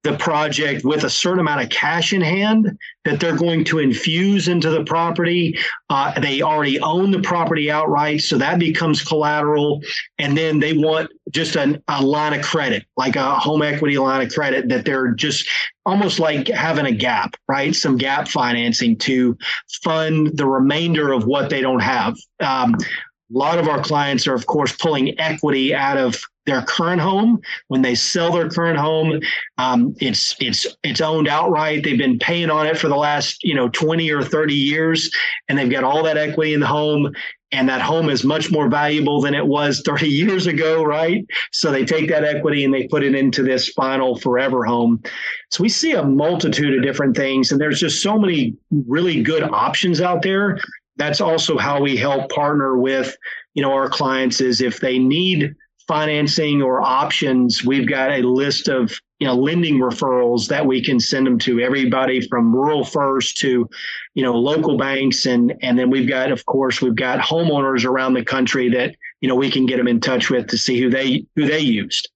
the project with a certain amount of cash in hand that they're going to infuse into the property. Uh, they already own the property outright, so that becomes collateral. And then they want just an, a line of credit, like a home equity line of credit, that they're just almost like having a gap, right? Some gap financing to fund the remainder of what they don't have. Um, A lot of our clients are, of course, pulling equity out of their current home. When they sell their current home, um, it's it's it's owned outright. They've been paying on it for the last you know 20 or 30 years, and they've got all that equity in the home. And that home is much more valuable than it was 30 years ago, right? So they take that equity and they put it into this final forever home. So we see a multitude of different things, and there's just so many really good options out there. That's also how we help partner with, you know, our clients is if they need financing or options, we've got a list of you know lending referrals that we can send them to everybody from rural first to you know local banks and and then we've got of course we've got homeowners around the country that you know we can get them in touch with to see who they who they used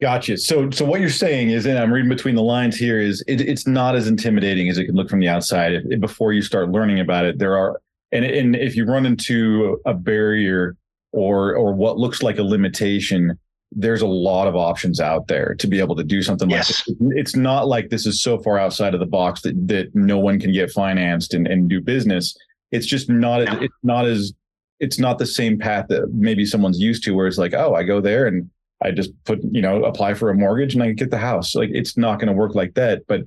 Gotcha. So, so what you're saying is, and I'm reading between the lines here, is it, it's not as intimidating as it can look from the outside. If, before you start learning about it, there are, and and if you run into a barrier or or what looks like a limitation there's a lot of options out there to be able to do something yes. like this. It's not like this is so far outside of the box that that no one can get financed and, and do business. It's just not yeah. it's not as it's not the same path that maybe someone's used to where it's like, oh, I go there and I just put, you know, apply for a mortgage and I get the house. Like it's not going to work like that. But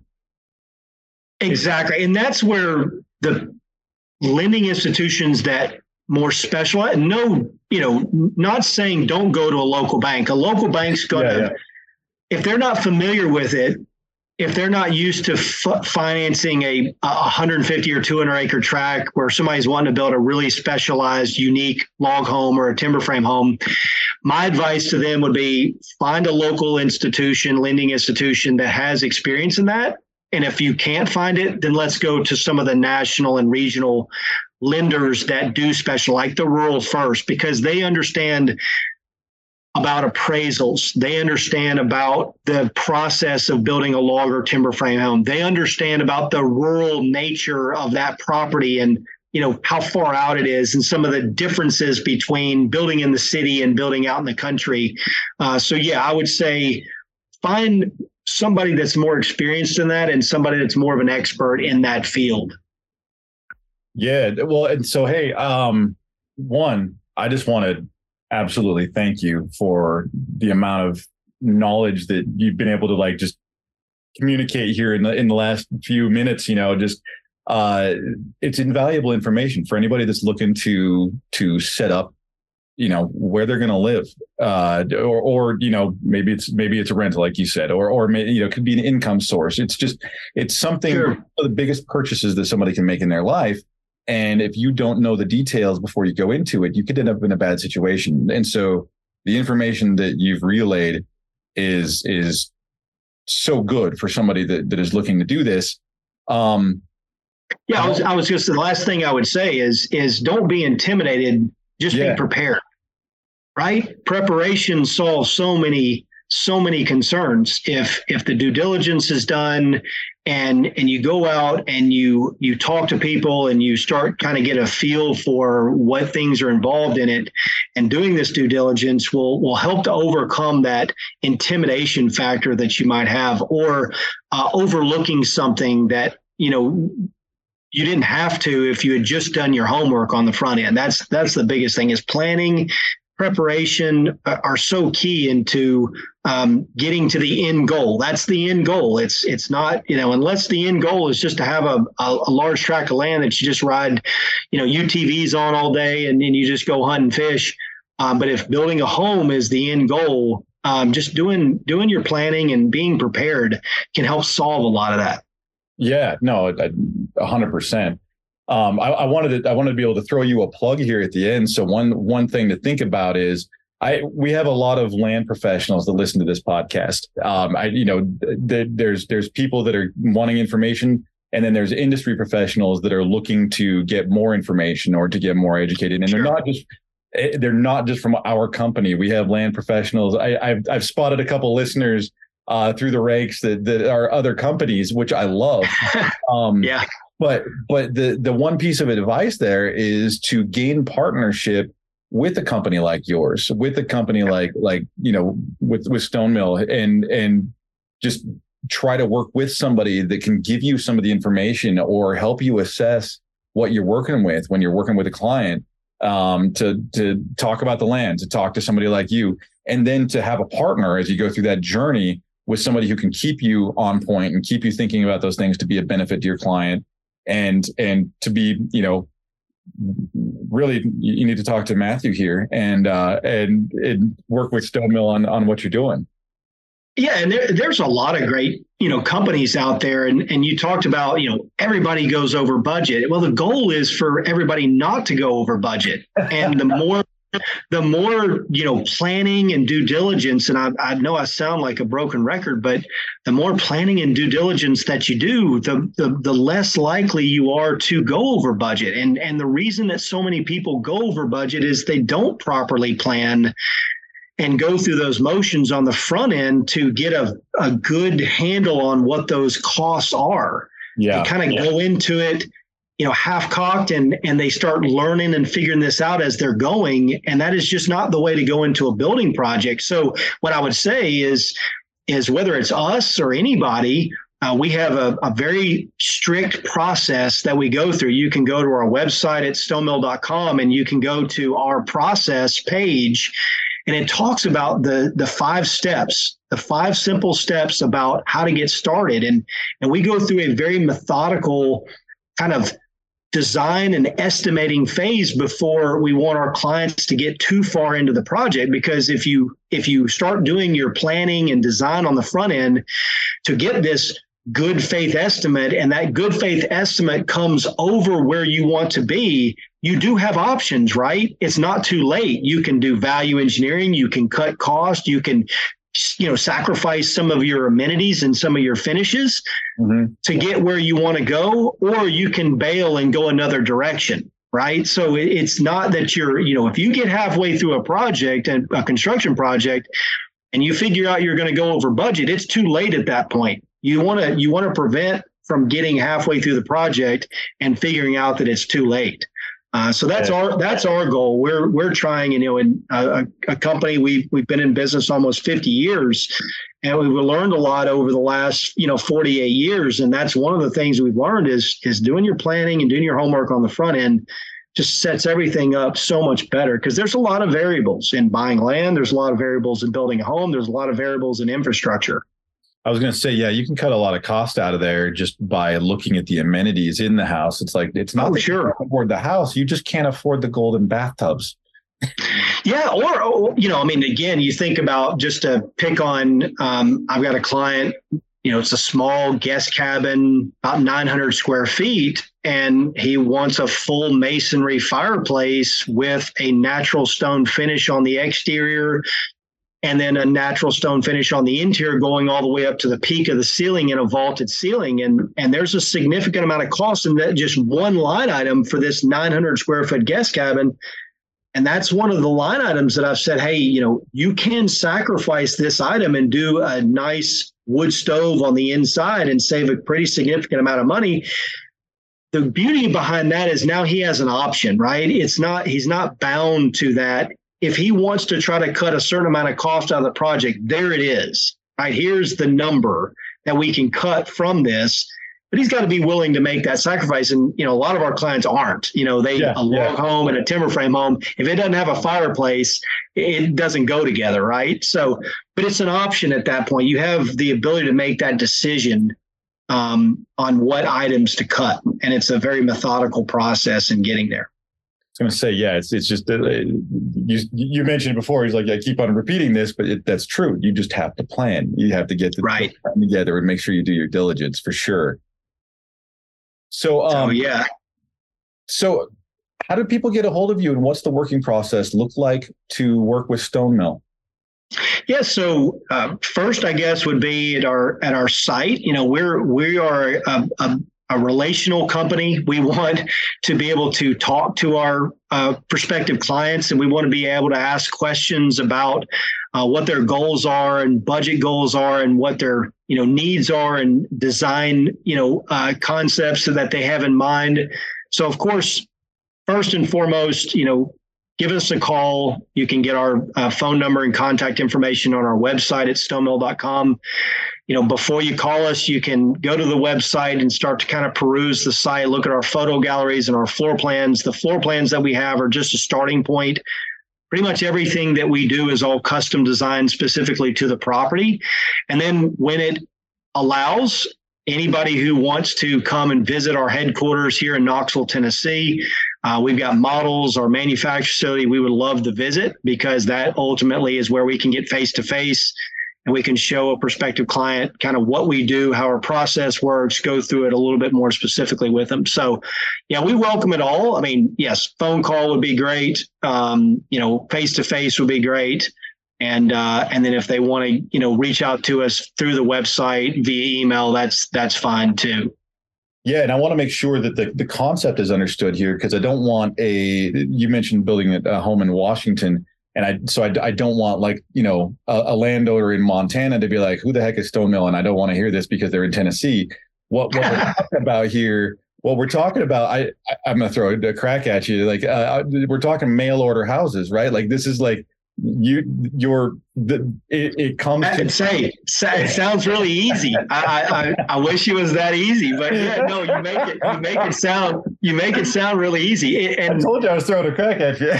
exactly. And that's where the lending institutions that more special. And no you know not saying don't go to a local bank. A local bank's going to yeah, yeah. if they're not familiar with it if they're not used to f- financing a, a 150 or 200 acre tract where somebody's wanting to build a really specialized unique log home or a timber frame home my advice to them would be find a local institution lending institution that has experience in that. And if you can't find it, then let's go to some of the national and regional lenders that do special, like the rural first, because they understand about appraisals. They understand about the process of building a log or timber frame home. They understand about the rural nature of that property and you know how far out it is and some of the differences between building in the city and building out in the country. Uh, so yeah, I would say find somebody that's more experienced in that and somebody that's more of an expert in that field. Yeah. Well, and so, hey, um, one, I just want to absolutely thank you for the amount of knowledge that you've been able to like just communicate here in the in the last few minutes. You know, just uh, it's invaluable information for anybody that's looking to to set up you know where they're going to live uh, or or you know maybe it's maybe it's a rental like you said or or you know could be an income source it's just it's something sure. the biggest purchases that somebody can make in their life and if you don't know the details before you go into it, you could end up in a bad situation. And so the information that you've relayed is is so good for somebody that, that is looking to do this. Um, yeah, I was I was just the last thing I would say is is don't be intimidated, just yeah. be prepared. Right? Preparation solves so many so many concerns. If if the due diligence is done and and you go out and you you talk to people and you start kind of get a feel for what things are involved in it and doing this due diligence will will help to overcome that intimidation factor that you might have or uh, overlooking something that you know you didn't have to if you had just done your homework on the front end that's that's the biggest thing is planning preparation uh, are so key into um, getting to the end goal. That's the end goal. It's it's not you know unless the end goal is just to have a, a, a large tract of land that you just ride, you know UTVs on all day and then you just go hunt and fish. Um, but if building a home is the end goal, um, just doing doing your planning and being prepared can help solve a lot of that. Yeah, no, hundred percent. Um, I, I, wanted to I wanted to be able to throw you a plug here at the end. So one one thing to think about is I we have a lot of land professionals that listen to this podcast. Um, I you know th- there's there's people that are wanting information, and then there's industry professionals that are looking to get more information or to get more educated, and sure. they're not just eh, they're not just from our company. We have land professionals. I, have I've spotted a couple listeners uh, through the ranks that that are other companies, which I love. Um, yeah. But but the the one piece of advice there is to gain partnership with a company like yours, with a company like like you know with with Stonemill, and and just try to work with somebody that can give you some of the information or help you assess what you're working with when you're working with a client um, to to talk about the land, to talk to somebody like you, and then to have a partner as you go through that journey with somebody who can keep you on point and keep you thinking about those things to be a benefit to your client and and to be you know really you need to talk to Mathew here and uh, and and work with Stonemill on on what you're doing. Yeah, and there, there's a lot of great, you know, companies out there, and and you talked about, you know, everybody goes over budget. Well, the goal is for everybody not to go over budget, and the more the more you know planning and due diligence and I, I know i sound like a broken record but the more planning and due diligence that you do the, the the less likely you are to go over budget. And and the reason that so many people go over budget is they don't properly plan and go through those motions on the front end to get a, a good handle on what those costs are. Yeah. kind of yeah. go into it you know half cocked and and they start learning and figuring this out as they're going. And that is just not the way to go into a building project. So what i would say is is whether it's us or anybody uh, we have a, a, very strict process that we go through. You can go to our website at stonemill.com and you can go to our process page. And it talks about the the five steps the five simple steps about how to get started. And and we go through a very methodical kind of design and estimating phase before we want our clients to get too far into the project because if you if you start doing your planning and design on the front end to get this good faith estimate and that good faith estimate comes over where you want to be you do have options right? It's not too late. You can do value engineering. You can cut cost. You can you know sacrifice some of your amenities and some of your finishes mm-hmm. to get where you want to go or you can bail and go another direction right? So it's not that you're you know if you get halfway through a project and a construction project and you figure out you're going to go over budget it's too late at that point. You want to you want to prevent from getting halfway through the project and figuring out that it's too late uh, so that's our that's our goal. We're we're trying, you know, in a, a, company we we've been in business almost 50 years, and we've learned a lot over the last you know 48 years. And that's one of the things we've learned is is doing your planning and doing your homework on the front end just sets everything up so much better because there's a lot of variables in buying land. There's a lot of variables in building a home. There's a lot of variables in infrastructure. I was going to say, yeah, you can cut a lot of cost out of there just by looking at the amenities in the house. It's like it's not oh, sure afford the house; you just can't afford the golden bathtubs. Yeah, or you know, I mean, again, you think about just to pick on. Um, I've got a client. You know, it's a small guest cabin, about 900 square feet, and he wants a full masonry fireplace with a natural stone finish on the exterior, and then a natural stone finish on the interior going all the way up to the peak of the ceiling in a vaulted ceiling. And and there's a significant amount of cost in that just one line item for this 900 square foot guest cabin. And that's one of the line items that I've said hey you know you can sacrifice this item and do a nice wood stove on the inside and save a pretty significant amount of money. The beauty behind that is now he has an option right? It's not he's not bound to that if he wants to try to cut a certain amount of cost out of the project, there it is. Right here's the number that we can cut from this. But he's got to be willing to make that sacrifice. And you know, a lot of our clients aren't. You know, they yeah, a log yeah. home and a timber frame home. If it doesn't have a fireplace, it doesn't go together, right? So, but it's an option at that point. You have the ability to make that decision um, on what items to cut, and it's a very methodical process in getting there was going to say, yeah, it's it's just uh, you you mentioned before. He's like, I keep on repeating this, but it, that's true. You just have to plan. You have to get the right together and make sure you do your diligence for sure. So, oh, um, oh yeah. So, how do people get a hold of you, and what's the working process look like to work with Stonemill? Yeah, so uh, first, I guess would be at our at our site. You know, we're we are a, a a relational company. We want to be able to talk to our uh, prospective clients and we want to be able to ask questions about uh, what their goals are and budget goals are and what their you know needs are and design you know uh, concepts that they have in mind. So of course, first and foremost, you know give us a call. You can get our uh, phone number and contact information on our website at stonemill.com. You know, before you call us, you can go to the website and start to kind of peruse the site, look at our photo galleries and our floor plans. The floor plans that we have are just a starting point. Pretty much everything that we do is all custom designed specifically to the property. And then when it allows, anybody who wants to come and visit our headquarters here in Knoxville, Tennessee, uh, we've got models, or manufacturing facility. We would love to visit because that ultimately is where we can get face to face and we can show a prospective client kind of what we do, how our process works, go through it a little bit more specifically with them. So, yeah, we welcome it all. I mean, yes, phone call would be great. Um, you know, face to face would be great. And uh, and then if they want to, you know, reach out to us through the website via email, that's that's fine too. Yeah, and I want to make sure that the, the concept is understood here because I don't want a. You mentioned building a home in Washington, and I so I, I don't want like you know a, a landowner in Montana to be like, who the heck is Stonemill? And I don't want to hear this because they're in Tennessee. What, what we're talking about here, what we're talking about, I, I am gonna throw a crack at you. Like uh, we're talking mail order houses, right? Like this is like you your the it, it comes to say, say it sounds really easy. I, I i wish it was that easy but yeah no you make it you make it sound you make it sound really easy. And i told you i was throwing a crack at you.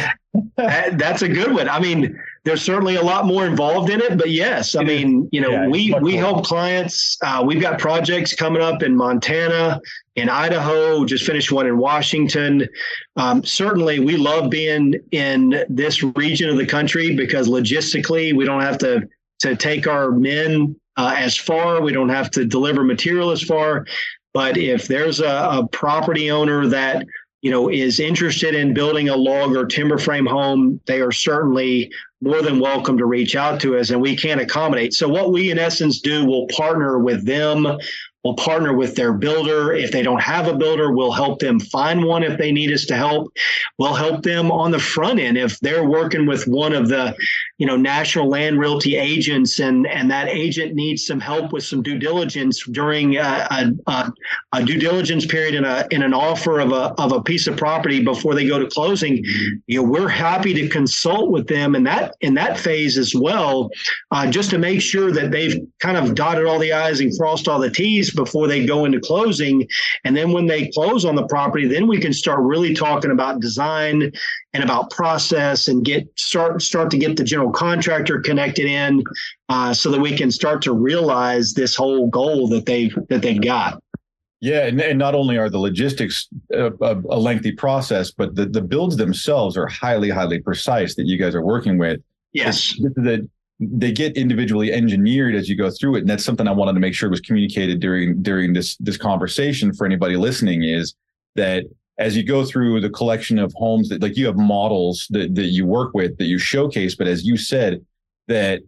That's a good one. I mean there's certainly a lot more involved in it but yes i mean you know yeah, we we help clients uh, we've got projects coming up in montana in Idaho, just finished one in Washington. Um, certainly, we love being in this region of the country because logistically, we don't have to to take our men uh, as far. We don't have to deliver material as far. But if there's a, a property owner that you know is interested in building a log or timber frame home, they are certainly more than welcome to reach out to us, and we can accommodate. So what we in essence do, we'll partner with them We'll partner with their builder. If they don't have a builder, we'll help them find one if they need us to help. We'll help them on the front end if they're working with one of the, you know, national land realty agents and and that agent needs some help with some due diligence during a, a, a due diligence period in a in an offer of a of a piece of property before they go to closing. You know, we're happy to consult with them in that in that phase as well, uh, just to make sure that they've kind of dotted all the i's and crossed all the t's before they go into closing. And then when they close on the property, then we can start really talking about design and about process and get start start to get the general contractor connected in uh, so that we can start to realize this whole goal that they've that they've got. Yeah, and, and not only are the logistics a, a, a lengthy process, but the, the builds themselves are highly, highly precise that you guys are working with. Yes. The, they get individually engineered as you go through it. And that's something i wanted to make sure was communicated during during this this conversation for anybody listening is that as you go through the collection of homes that like you have models that, that you work with that you showcase but as you said that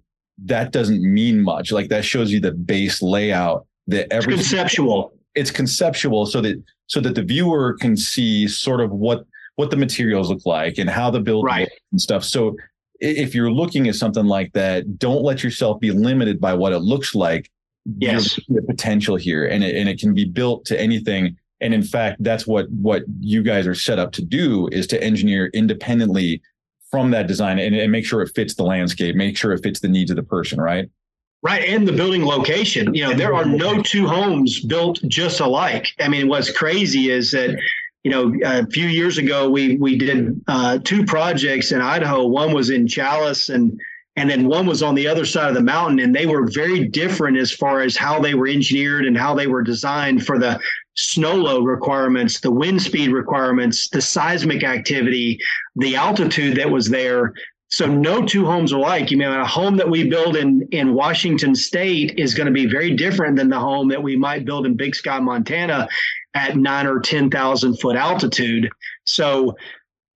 that doesn't mean much. Like that shows you the base layout that every conceptual. It's conceptual so that so that the viewer can see sort of what what the materials look like and how the build right. and stuff. So if you're looking at something like that, don't let yourself be limited by what it looks like. Yes, the potential here, and it, and it can be built to anything. And in fact, that's what what you guys are set up to do is to engineer independently from that design and, and make sure it fits the landscape, make sure it fits the needs of the person, right? Right, and the building location. You know, there are no two homes built just alike. I mean, what's crazy is that you know, a few years ago, we we did uh, two projects in Idaho. One was in Challis, and and then one was on the other side of the mountain, and they were very different as far as how they were engineered and how they were designed for the snow load requirements, the wind speed requirements, the seismic activity, the altitude that was there. So no two homes are like. You mean a home that we build in in Washington State is going to be very different than the home that we might build in Big Sky, Montana, at nine or 10,000 foot altitude. So,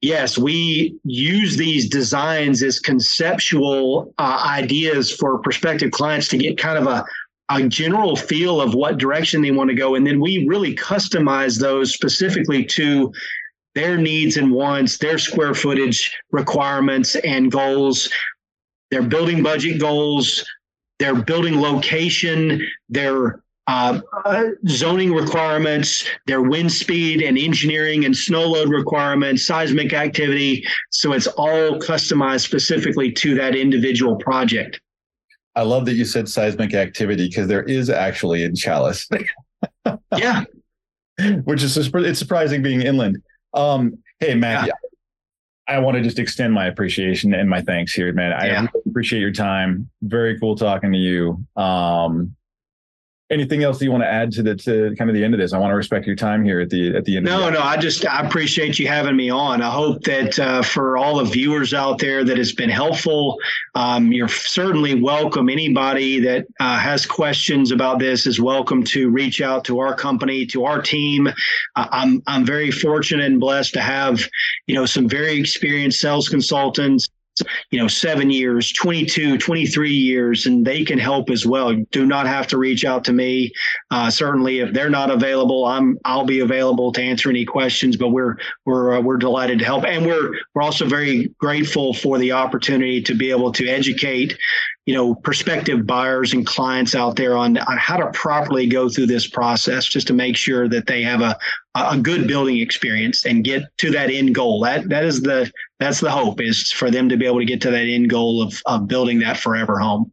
yes, we use these designs as conceptual uh, ideas for prospective clients to get kind of a, a general feel of what direction they want to go. And then we really customize those specifically to their needs and wants, their square footage requirements and goals, their building budget goals, their building location, their uh, uh, zoning requirements, their wind speed and engineering and snow load requirements, seismic activity. So it's all customized specifically to that individual project. I love that you said seismic activity because there is actually in Challis. yeah. Which is it's surprising being inland. Um, hey, Matt, yeah. I want to just extend my appreciation and my thanks here, man. I yeah. really appreciate your time. Very cool talking to you. Um, anything else you want to add to the to kind of the end of this? I want to respect your time here at the at the end. No, the no, I just I appreciate you having me on. I hope that uh, for all the viewers out there that it's been helpful. Um, you're certainly welcome. Anybody that uh, has questions about this is welcome to reach out to our company, to our team. Uh, I'm I'm very fortunate and blessed to have you know some very experienced sales consultants you know, seven years, 22, 23 years, and they can help as well. You do not have to reach out to me. Uh, certainly, if they're not available, I'm I'll be available to answer any questions. But we're we're uh, we're delighted to help, and we're we're also very grateful for the opportunity to be able to educate you know prospective buyers and clients out there on, on how to properly go through this process just to make sure that they have a a good building experience and get to that end goal that that is the that's the hope is for them to be able to get to that end goal of, of building that forever home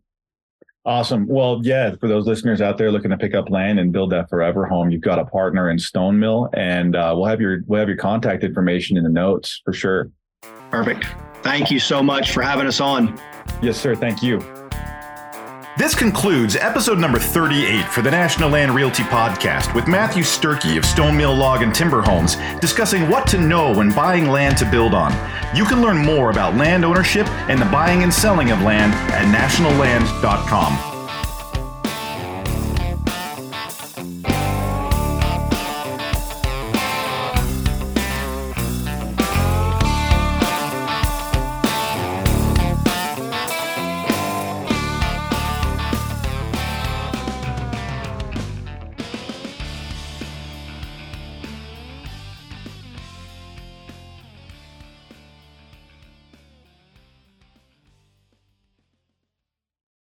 Awesome. Well, yeah, for those listeners out there looking to pick up land and build that forever home, you've got a partner in Stonemill, and uh, we'll have your we'll have your contact information in the notes for sure. Perfect. Thank you so much for having us on. Yes, sir. Thank you. This concludes episode number 38 for the National Land Realty Podcast with Mathew Sterchi of Stonemill Log and Timber Homes discussing what to know when buying land to build on. You can learn more about land ownership and the buying and selling of land at nationalland.com.